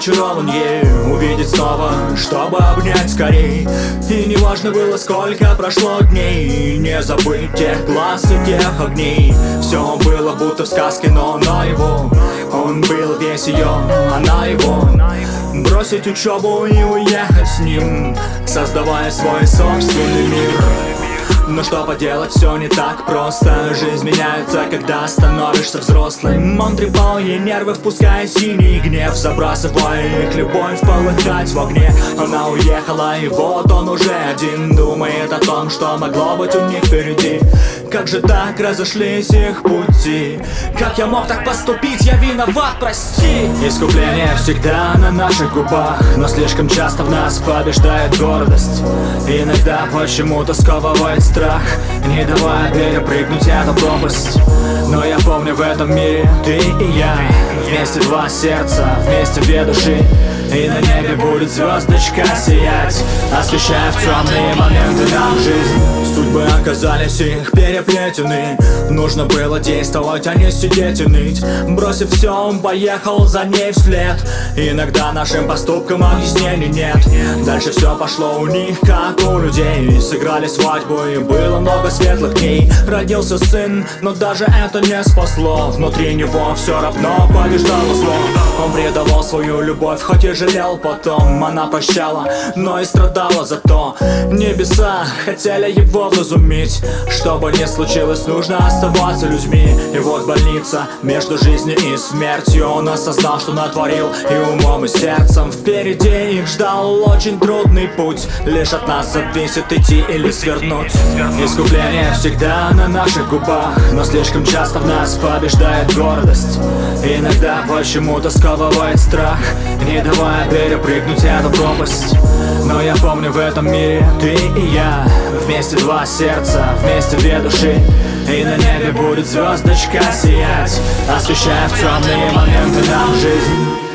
очарован ей Увидеть снова, чтобы обнять скорей. И не важно было, сколько прошло дней. Не забыть тех глаз и тех огней. Все было будто в сказке, но на его. Он был весь ее, она его. Бросить учебу и уехать с ним Создавая свой собственный мир но что поделать, все не так просто. Жизнь меняется, когда становишься взрослым. Он трепал ей нервы, впуская синий гнев Забрасывая их. Любовь полыхать в огне Она уехала, и вот он уже один. Думает о том, что могло быть у них впереди Как же так разошлись их пути? Как я мог так поступить, я виноват, прости! Искупление всегда на наших губах Но слишком часто в нас побеждает гордость. Иногда почему-то сковывает страх Не давая перепрыгнуть эту пропасть. Но я помню в этом мире ты и я Вместе два сердца, вместе две души и на небе будет звездочка сиять Освещая в темные моменты нам жизнь. Судьбы оказались их переплетены. Нужно было действовать, а не сидеть и ныть. Бросив все, он поехал за ней вслед Иногда нашим поступкам объяснений нет. Дальше все пошло у них, как у людей. Сыграли свадьбу и было много светлых дней. Родился сын, но даже это не спасло. Внутри него все равно побеждало зло. Он предавал свою любовь, хоть и жалел потом. Она прощала, но и страдала за то. Небеса хотели его вразумить Что бы ни случилось, нужно оставаться людьми. И вот больница между жизнью и смертью. Он осознал, что натворил и умом, и сердцем. Впереди их ждал очень трудный путь. Лишь от нас зависит идти или свернуть. Искупление всегда на наших губах. Но слишком часто в нас побеждает гордость. Иногда почему-то сковывает страх Не давая перепрыгнуть эту пропасть. Но я помню в этом мире ты и я. Вместе два сердца, вместе две души. И на небе будет звездочка сиять Освещая в темные моменты нам жизнь